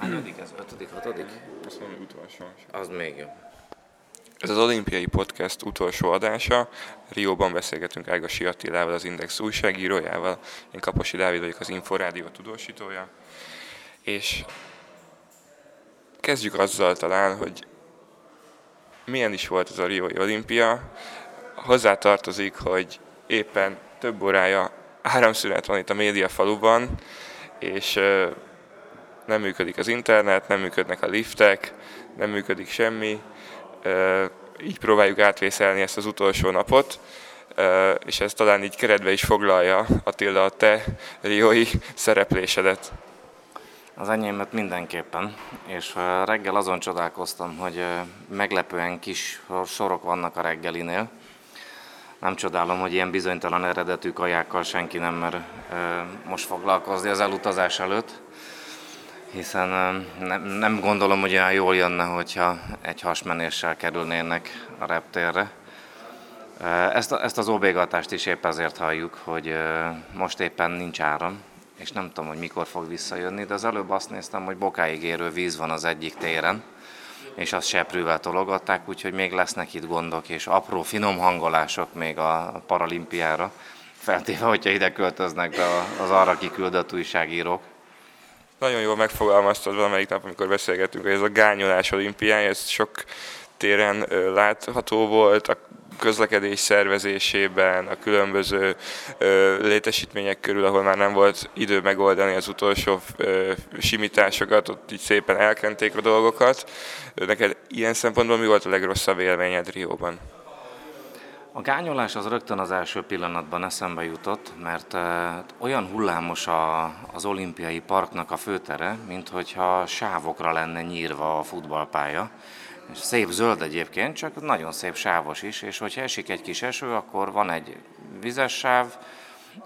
Hányadik ez? Ötödik, hatodik? Azt mondom, hogy utolsó. Az még jobb. Ez az olimpiai podcast utolsó adása. Rióban beszélgetünk Ágasi Attilával, az Index újságírójával. Én Kaposi Dávid vagyok, az Inforádió tudósítója. És kezdjük azzal talán, hogy milyen is volt ez a Riói olimpia. Hozzá tartozik, hogy éppen több órája áramszünet van itt a média faluban, és nem működik az internet, nem működnek a liftek, nem működik semmi. Így próbáljuk átvészelni ezt az utolsó napot, és ez talán így keretbe is foglalja, Attila, a te riói szereplésedet. Az enyémet mindenképpen, és reggel azon csodálkoztam, hogy meglepően kis sorok vannak a reggelinél. Nem csodálom, hogy ilyen bizonytalan eredetű kajákkal senki nem mer most foglalkozni az elutazás előtt, hiszen nem, nem gondolom, hogy olyan jól jönne, hogyha egy hasmenéssel kerülnének a reptérre. Ezt, ezt az óbégatást is épp ezért halljuk, hogy most éppen nincs áram, és nem tudom, hogy mikor fog visszajönni, de az előbb azt néztem, hogy bokáig érő víz van az egyik téren, és azt seprűvel tologatták, úgyhogy még lesznek itt gondok, és apró finom hangolások még a paralimpiára, feltéve, hogyha ide költöznek be az arra kiküldött újságírók. Nagyon jól megfogalmaztad valamelyik nap, amikor beszélgettünk, hogy ez a gányolás olimpiája, ez sok téren látható volt, a közlekedés szervezésében, a különböző létesítmények körül, ahol már nem volt idő megoldani az utolsó simításokat, ott így szépen elkenték a dolgokat. Neked ilyen szempontból mi volt a legrosszabb élményed Rióban? A gányolás az rögtön az első pillanatban eszembe jutott, mert eh, olyan hullámos a, az olimpiai parknak a főtere, mint hogyha sávokra lenne nyírva a futballpálya. És szép zöld egyébként, csak nagyon szép sávos is, és hogyha esik egy kis eső, akkor van egy vizes sáv,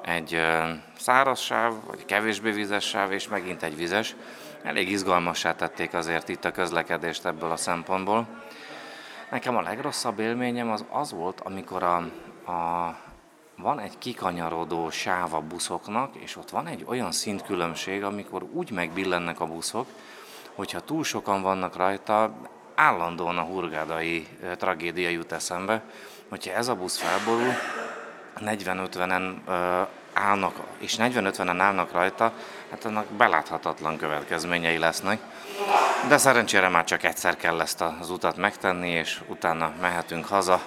egy eh, száraz sáv, vagy kevésbé vizes sáv, és megint egy vizes. Elég izgalmassá tették azért itt a közlekedést ebből a szempontból. Nekem a legrosszabb élményem az az volt, amikor a, a, van egy kikanyarodó sáv a buszoknak, és ott van egy olyan szintkülönbség, amikor úgy megbillennek a buszok, hogyha túl sokan vannak rajta, állandóan a hurgádai tragédia jut eszembe, hogyha ez a busz felborul, 40-50-en ö, állnak, és 40-50-en állnak rajta, hát annak beláthatatlan következményei lesznek. De szerencsére már csak egyszer kell ezt az utat megtenni, és utána mehetünk haza,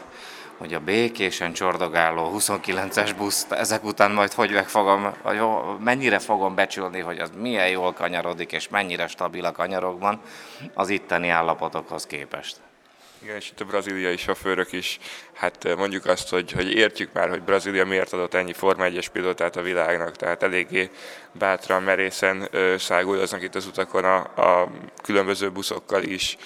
hogy a békésen csordogáló 29-es buszt ezek után majd hogy meg fogom, vagy mennyire fogom becsülni, hogy az milyen jól kanyarodik, és mennyire stabil a kanyarokban az itteni állapotokhoz képest. Igen, és itt a braziliai sofőrök is, hát eh, mondjuk azt, hogy, hogy értjük már, hogy Brazília miért adott ennyi Forma 1-es pilótát a világnak, tehát eléggé bátran, merészen ö, száguldoznak itt az utakon a, a különböző buszokkal is.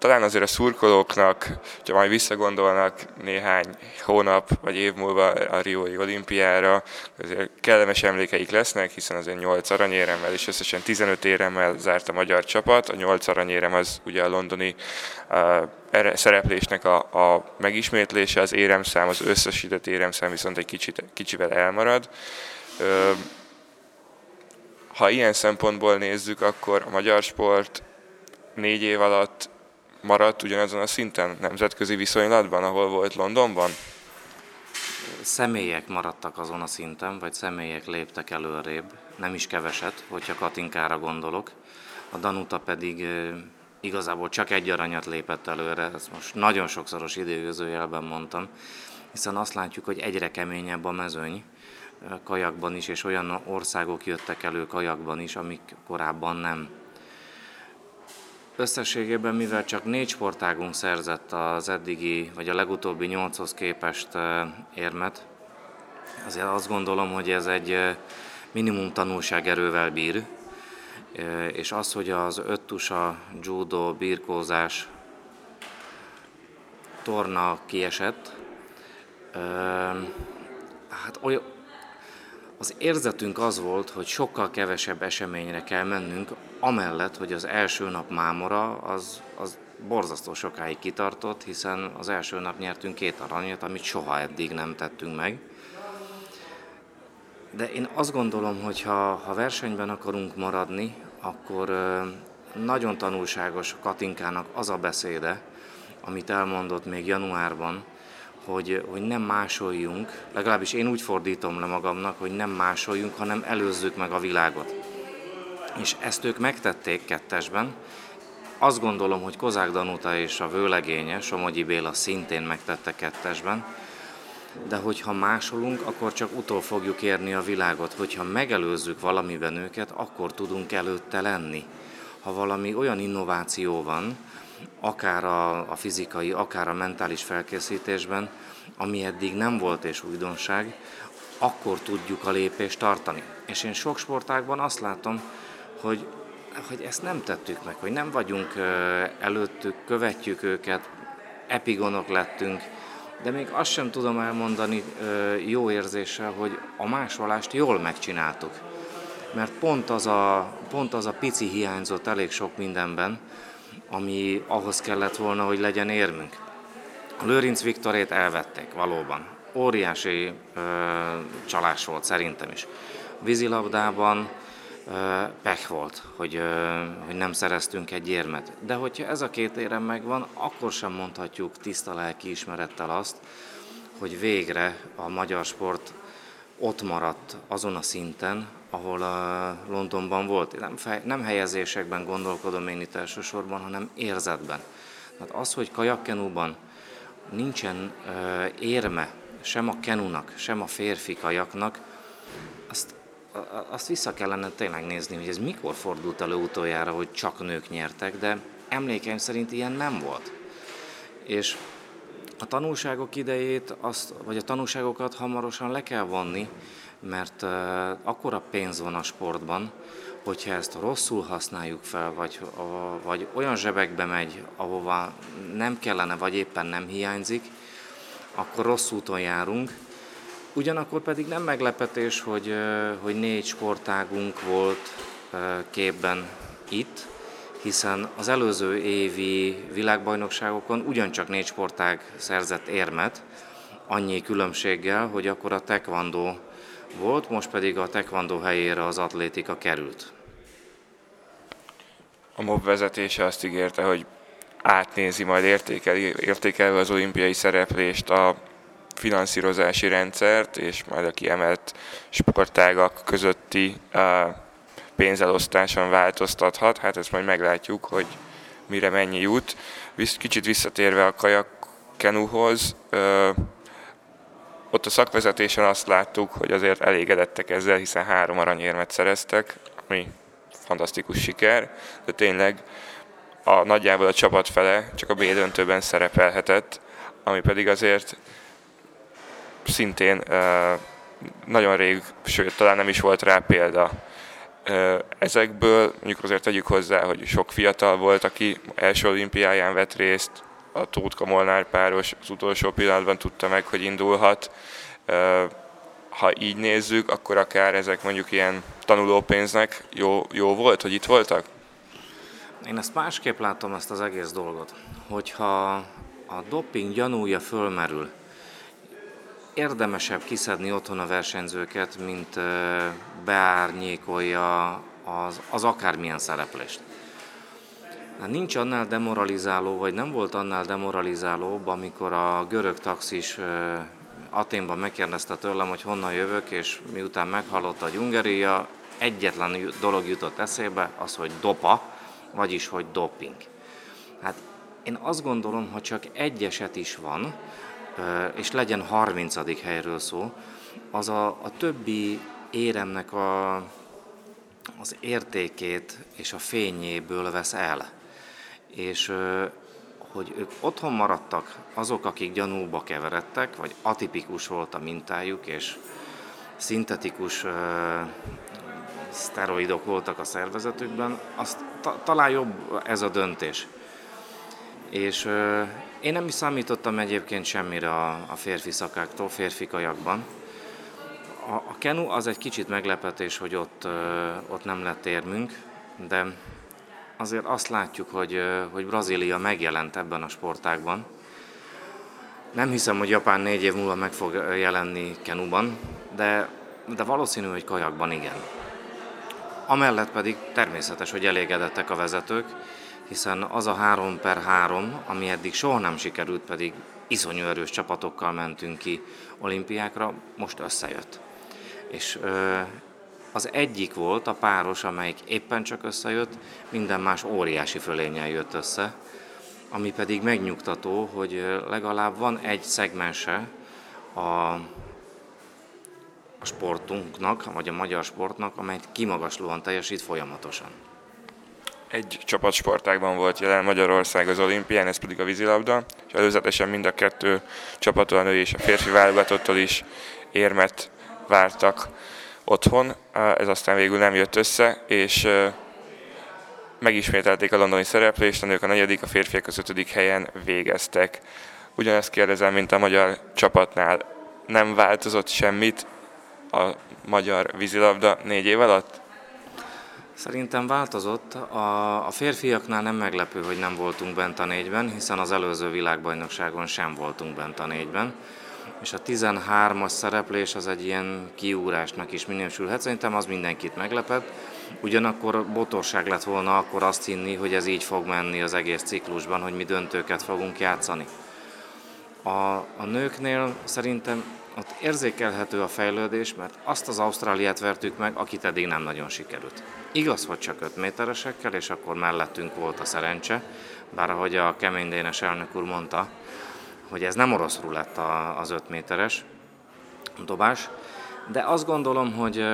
Talán azért a szurkolóknak, ha majd visszagondolnak néhány hónap vagy év múlva a Riói olimpiára, azért kellemes emlékeik lesznek, hiszen azért 8 aranyéremmel és összesen 15 éremmel zárt a magyar csapat. A 8 aranyérem az ugye a londoni ere- szereplésnek a, a megismétlése, az éremszám, az összesített éremszám viszont egy kicsit, kicsivel elmarad. Ha ilyen szempontból nézzük, akkor a magyar sport négy év alatt maradt ugyanazon a szinten nemzetközi viszonylatban, ahol volt Londonban? Személyek maradtak azon a szinten, vagy személyek léptek előrébb, nem is keveset, hogyha Katinkára gondolok. A Danuta pedig igazából csak egy aranyat lépett előre, ezt most nagyon sokszoros időzőjelben mondtam, hiszen azt látjuk, hogy egyre keményebb a mezőny kajakban is, és olyan országok jöttek elő kajakban is, amik korábban nem. Összességében, mivel csak négy sportágunk szerzett az eddigi, vagy a legutóbbi nyolchoz képest érmet, azért azt gondolom, hogy ez egy minimum tanulságerővel bír, és az, hogy az öttusa, judo, birkózás, torna kiesett, hát olyan, az érzetünk az volt, hogy sokkal kevesebb eseményre kell mennünk, amellett, hogy az első nap mámora az, az borzasztó sokáig kitartott, hiszen az első nap nyertünk két aranyat, amit soha eddig nem tettünk meg. De én azt gondolom, hogy ha, ha versenyben akarunk maradni, akkor nagyon tanulságos Katinkának az a beszéde, amit elmondott még januárban, hogy, hogy nem másoljunk, legalábbis én úgy fordítom le magamnak, hogy nem másoljunk, hanem előzzük meg a világot. És ezt ők megtették kettesben. Azt gondolom, hogy Kozák Danuta és a vőlegénye, Somogyi Béla szintén megtette kettesben, de hogyha másolunk, akkor csak utol fogjuk érni a világot. Hogyha megelőzzük valamiben őket, akkor tudunk előtte lenni. Ha valami olyan innováció van, akár a, a fizikai, akár a mentális felkészítésben, ami eddig nem volt és újdonság, akkor tudjuk a lépést tartani. És én sok sportágban azt látom, hogy, hogy ezt nem tettük meg, hogy nem vagyunk előttük, követjük őket, epigonok lettünk, de még azt sem tudom elmondani jó érzéssel, hogy a másolást jól megcsináltuk. Mert pont az a, pont az a pici hiányzott elég sok mindenben, ami ahhoz kellett volna, hogy legyen érmünk. A Lőrinc Viktorét elvették, valóban. Óriási ö, csalás volt szerintem is. A vízilabdában ö, pech volt, hogy, ö, hogy nem szereztünk egy érmet. De hogyha ez a két érem megvan, akkor sem mondhatjuk tiszta lelki ismerettel azt, hogy végre a magyar sport ott maradt azon a szinten, ahol a Londonban volt. Nem, fej, nem helyezésekben gondolkodom én itt elsősorban, hanem érzetben. Tehát az, hogy kajakkenúban nincsen uh, érme sem a kenunak, sem a férfi kajaknak, azt, azt vissza kellene tényleg nézni, hogy ez mikor fordult elő utoljára, hogy csak nők nyertek, de emlékeim szerint ilyen nem volt. És a tanulságok idejét, azt, vagy a tanulságokat hamarosan le kell vonni, mert akkora pénz van a sportban, hogyha ezt rosszul használjuk fel, vagy, vagy olyan zsebekbe megy, ahova nem kellene, vagy éppen nem hiányzik, akkor rossz úton járunk. Ugyanakkor pedig nem meglepetés, hogy, hogy négy sportágunk volt képben itt, hiszen az előző évi világbajnokságokon ugyancsak négy sportág szerzett érmet, annyi különbséggel, hogy akkor a taekwondo volt, most pedig a taekwondo helyére az atlétika került. A MOB vezetése azt ígérte, hogy átnézi, majd értékeli, értékelve az olimpiai szereplést a finanszírozási rendszert, és majd a kiemelt sportágak közötti pénzelosztáson változtathat. Hát ezt majd meglátjuk, hogy mire mennyi jut. Kicsit visszatérve a kajak kenuhoz, ott a szakvezetésen azt láttuk, hogy azért elégedettek ezzel, hiszen három aranyérmet szereztek, ami fantasztikus siker, de tényleg a nagyjából a csapat fele csak a B döntőben szerepelhetett, ami pedig azért szintén nagyon rég, sőt, talán nem is volt rá példa. Ezekből mondjuk azért tegyük hozzá, hogy sok fiatal volt, aki első olimpiáján vett részt, a Tóth Molnár páros az utolsó pillanatban tudta meg, hogy indulhat. Ha így nézzük, akkor akár ezek mondjuk ilyen tanulópénznek jó, jó volt, hogy itt voltak? Én ezt másképp látom ezt az egész dolgot. Hogyha a doping gyanúja fölmerül, érdemesebb kiszedni otthon a versenyzőket, mint beárnyékolja az, az akármilyen szereplést. Hát nincs annál demoralizáló, vagy nem volt annál demoralizálóbb, amikor a görög taxis Aténban megkérdezte tőlem, hogy honnan jövök, és miután meghallotta a Hungaria, egyetlen dolog jutott eszébe, az, hogy dopa, vagyis, hogy doping. Hát én azt gondolom, hogy csak egy eset is van, és legyen 30. helyről szó, az a, a többi éremnek a, az értékét és a fényéből vesz el és hogy ők otthon maradtak azok, akik gyanúba keveredtek, vagy atipikus volt a mintájuk, és szintetikus szteroidok voltak a szervezetükben, azt ta- talán jobb ez a döntés. És ö, én nem is számítottam egyébként semmire a, a férfi szakáktól, férfi kajakban. A, a kenu az egy kicsit meglepetés, hogy ott, ö, ott nem lett érmünk, de azért azt látjuk, hogy, hogy Brazília megjelent ebben a sportágban. Nem hiszem, hogy Japán négy év múlva meg fog jelenni kenuban, de, de valószínű, hogy kajakban igen. Amellett pedig természetes, hogy elégedettek a vezetők, hiszen az a 3 per 3, ami eddig soha nem sikerült, pedig iszonyú erős csapatokkal mentünk ki olimpiákra, most összejött. És az egyik volt a páros, amelyik éppen csak összejött, minden más óriási fölényel jött össze, ami pedig megnyugtató, hogy legalább van egy szegmense a, a sportunknak, vagy a magyar sportnak, amely kimagaslóan teljesít folyamatosan. Egy csapatsportágban volt jelen Magyarország az olimpián, ez pedig a vízilabda, és előzetesen mind a kettő csapattól, a és a férfi válogatottól is érmet vártak otthon, ez aztán végül nem jött össze, és megismételték a londoni szereplést, a nők a negyedik, a férfiak az ötödik helyen végeztek. Ugyanezt kérdezem, mint a magyar csapatnál. Nem változott semmit a magyar vízilabda négy év alatt? Szerintem változott. A, a férfiaknál nem meglepő, hogy nem voltunk bent a négyben, hiszen az előző világbajnokságon sem voltunk bent a négyben. És a 13-as szereplés az egy ilyen kiúrásnak is minősülhet. Szerintem az mindenkit meglepett. Ugyanakkor botorság lett volna akkor azt hinni, hogy ez így fog menni az egész ciklusban, hogy mi döntőket fogunk játszani. A, a nőknél szerintem ott érzékelhető a fejlődés, mert azt az Ausztráliát vertük meg, akit eddig nem nagyon sikerült. Igaz, hogy csak 5 méteresekkel, és akkor mellettünk volt a szerencse, bár ahogy a kemény Dénes elnök úr mondta, hogy ez nem orosz lett az 5 méteres dobás, de azt gondolom, hogy,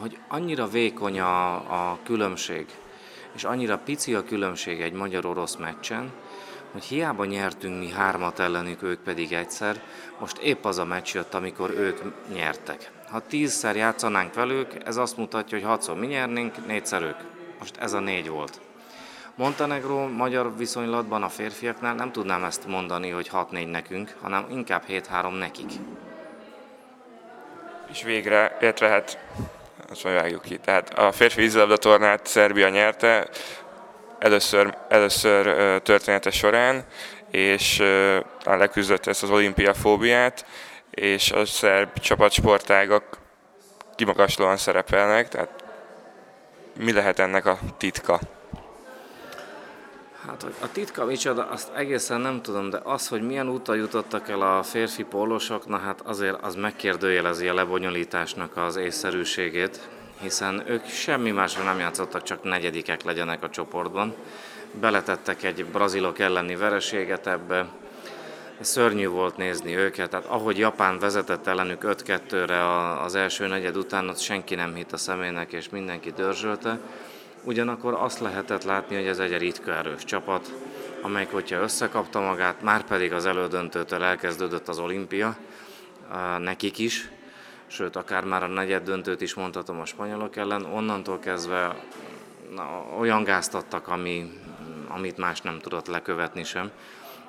hogy annyira vékony a, a különbség, és annyira pici a különbség egy magyar-orosz meccsen, hogy hiába nyertünk mi hármat ellenük, ők pedig egyszer, most épp az a meccs jött, amikor ők nyertek. Ha tízszer játszanánk velük, ez azt mutatja, hogy hatszor mi nyernénk, négyszer ők. Most ez a négy volt. Montenegro magyar viszonylatban a férfiaknál nem tudnám ezt mondani, hogy 6-4 nekünk, hanem inkább 7-3 nekik. És végre, illetve hát azt vágjuk ki. Tehát a férfi vízilabda tornát Szerbia nyerte, először, először története során, és leküzdött ezt az olimpia fóbiát, és a szerb csapatsportágak kimagaslóan szerepelnek, tehát mi lehet ennek a titka? Hát, hogy a titka micsoda, azt egészen nem tudom, de az, hogy milyen úton jutottak el a férfi pólosok, na hát azért az megkérdőjelezi a lebonyolításnak az észszerűségét, hiszen ők semmi másra nem játszottak, csak negyedikek legyenek a csoportban. Beletettek egy brazilok elleni vereséget ebbe, szörnyű volt nézni őket, tehát ahogy Japán vezetett ellenük 5-2-re az első negyed után, ott senki nem hitt a szemének, és mindenki dörzsölte. Ugyanakkor azt lehetett látni, hogy ez egy ritka erős csapat, amelyik, hogyha összekapta magát, már pedig az elődöntőtől elkezdődött az olimpia, nekik is, sőt, akár már a negyed döntőt is mondhatom a spanyolok ellen, onnantól kezdve olyan gáztattak, ami, amit más nem tudott lekövetni sem,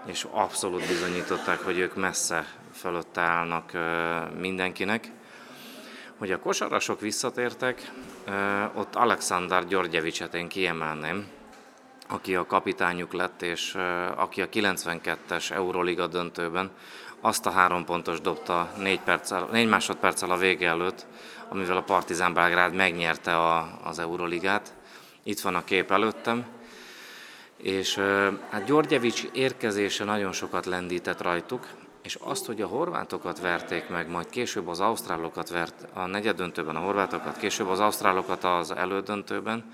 és abszolút bizonyították, hogy ők messze fölött állnak mindenkinek. Hogy a kosarasok visszatértek, ott Alexander Györgyevicset én kiemelném, aki a kapitányuk lett, és aki a 92-es Euroliga döntőben azt a három pontos dobta négy, perccel, négy másodperccel a vége előtt, amivel a Partizán Belgrád megnyerte a, az Euroligát. Itt van a kép előttem. És hát Györgyevics érkezése nagyon sokat lendített rajtuk, és azt, hogy a horvátokat verték meg, majd később az ausztrálokat vert, a negyedöntőben a horvátokat, később az ausztrálokat az elődöntőben,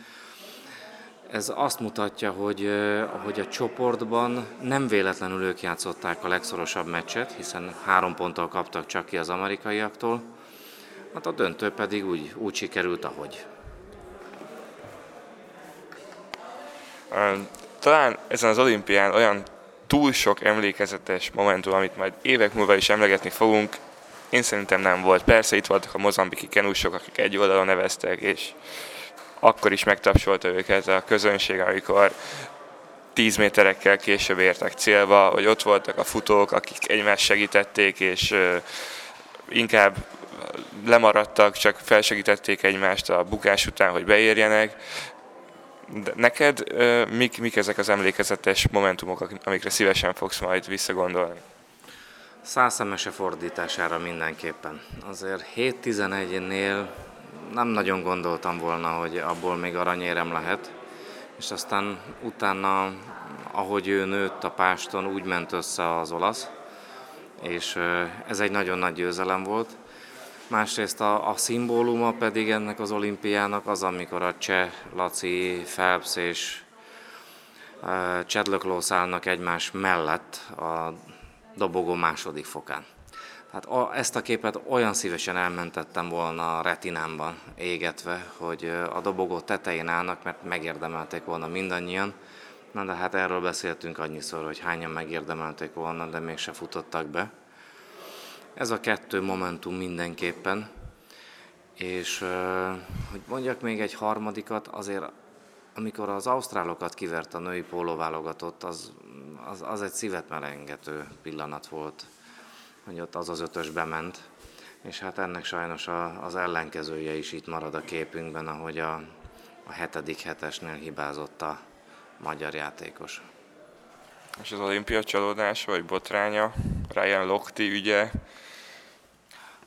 ez azt mutatja, hogy, hogy a csoportban nem véletlenül ők játszották a legszorosabb meccset, hiszen három ponttal kaptak csak ki az amerikaiaktól, hát a döntő pedig úgy, úgy sikerült, ahogy. Talán ezen az olimpián olyan túl sok emlékezetes momentum, amit majd évek múlva is emlegetni fogunk, én szerintem nem volt. Persze itt voltak a mozambiki kenúsok, akik egy oldalon neveztek, és akkor is megtapsolta őket a közönség, amikor 10 méterekkel később értek célba, hogy ott voltak a futók, akik egymást segítették, és inkább lemaradtak, csak felsegítették egymást a bukás után, hogy beérjenek. De neked mik, mik ezek az emlékezetes momentumok, amikre szívesen fogsz majd visszagondolni? Százszemese fordítására mindenképpen. Azért 7-11-nél nem nagyon gondoltam volna, hogy abból még aranyérem lehet, és aztán utána, ahogy ő nőtt a páston, úgy ment össze az olasz, és ez egy nagyon nagy győzelem volt. Másrészt a, a szimbóluma pedig ennek az olimpiának az, amikor a Cseh, Laci, Phelps és Chadlock állnak egymás mellett a dobogó második fokán. Hát a, ezt a képet olyan szívesen elmentettem volna a retinámban égetve, hogy a dobogó tetején állnak, mert megérdemelték volna mindannyian. Na de hát erről beszéltünk annyiszor, hogy hányan megérdemelték volna, de mégse futottak be. Ez a kettő momentum mindenképpen. És hogy mondjak még egy harmadikat, azért amikor az ausztrálokat kivert a női pólóválogatott, az, az, az egy szívet melengető pillanat volt hogy ott az az ötös bement, és hát ennek sajnos a, az ellenkezője is itt marad a képünkben, ahogy a, a hetedik hetesnél hibázott a magyar játékos. És az olimpia csalódása vagy botránya, Ryan Lochte ügye?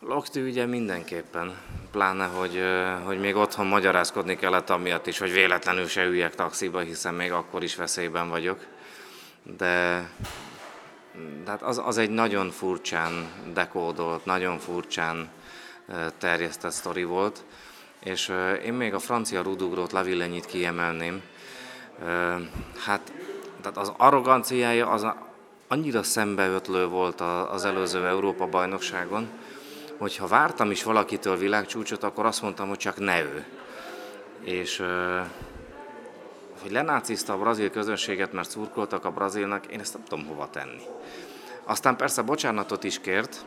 Lochte ügye mindenképpen, pláne, hogy, hogy még otthon magyarázkodni kellett amiatt is, hogy véletlenül se üljek taxiba, hiszen még akkor is veszélyben vagyok. De tehát az, az egy nagyon furcsán dekódolt, nagyon furcsán terjesztett sztori volt, és én még a francia rudugrót Lavillennyit kiemelném. Hát, tehát az arroganciája az annyira szembeötlő volt az előző Európa-bajnokságon, hogy ha vártam is valakitől világcsúcsot, akkor azt mondtam, hogy csak ne ő. És hogy lenácizta a brazil közönséget, mert szurkoltak a brazilnak, én ezt nem tudom hova tenni. Aztán persze bocsánatot is kért,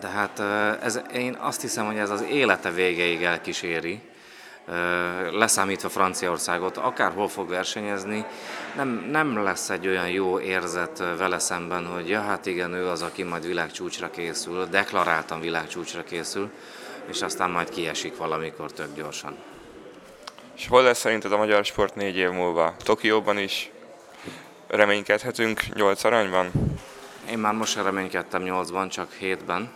de hát ez, én azt hiszem, hogy ez az élete végéig elkíséri, leszámítva Franciaországot, akárhol fog versenyezni, nem, nem lesz egy olyan jó érzet vele szemben, hogy ja, hát igen, ő az, aki majd világcsúcsra készül, deklaráltan világcsúcsra készül, és aztán majd kiesik valamikor tök gyorsan. És hol lesz szerinted a magyar sport négy év múlva? Tokióban is reménykedhetünk nyolc aranyban? Én már most reménykedtem nyolcban, csak hétben.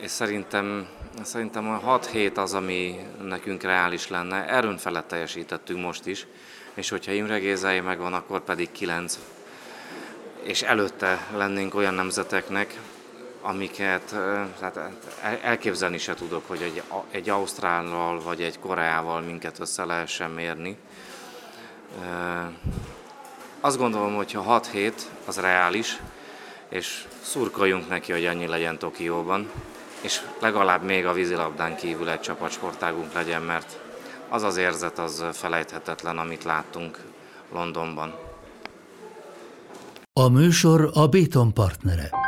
És szerintem, szerintem a 6 hét az, ami nekünk reális lenne. Erőn felett teljesítettünk most is, és hogyha Imre Gézáé megvan, akkor pedig 9. És előtte lennénk olyan nemzeteknek, amiket hát elképzelni se tudok, hogy egy, egy Ausztrállal vagy egy Koreával minket össze lehessen mérni. Azt gondolom, hogy ha 6 hét, az reális, és szurkoljunk neki, hogy annyi legyen Tokióban, és legalább még a vízilabdán kívül egy csapatsportágunk legyen, mert az az érzet az felejthetetlen, amit láttunk Londonban. A műsor a Béton partnere.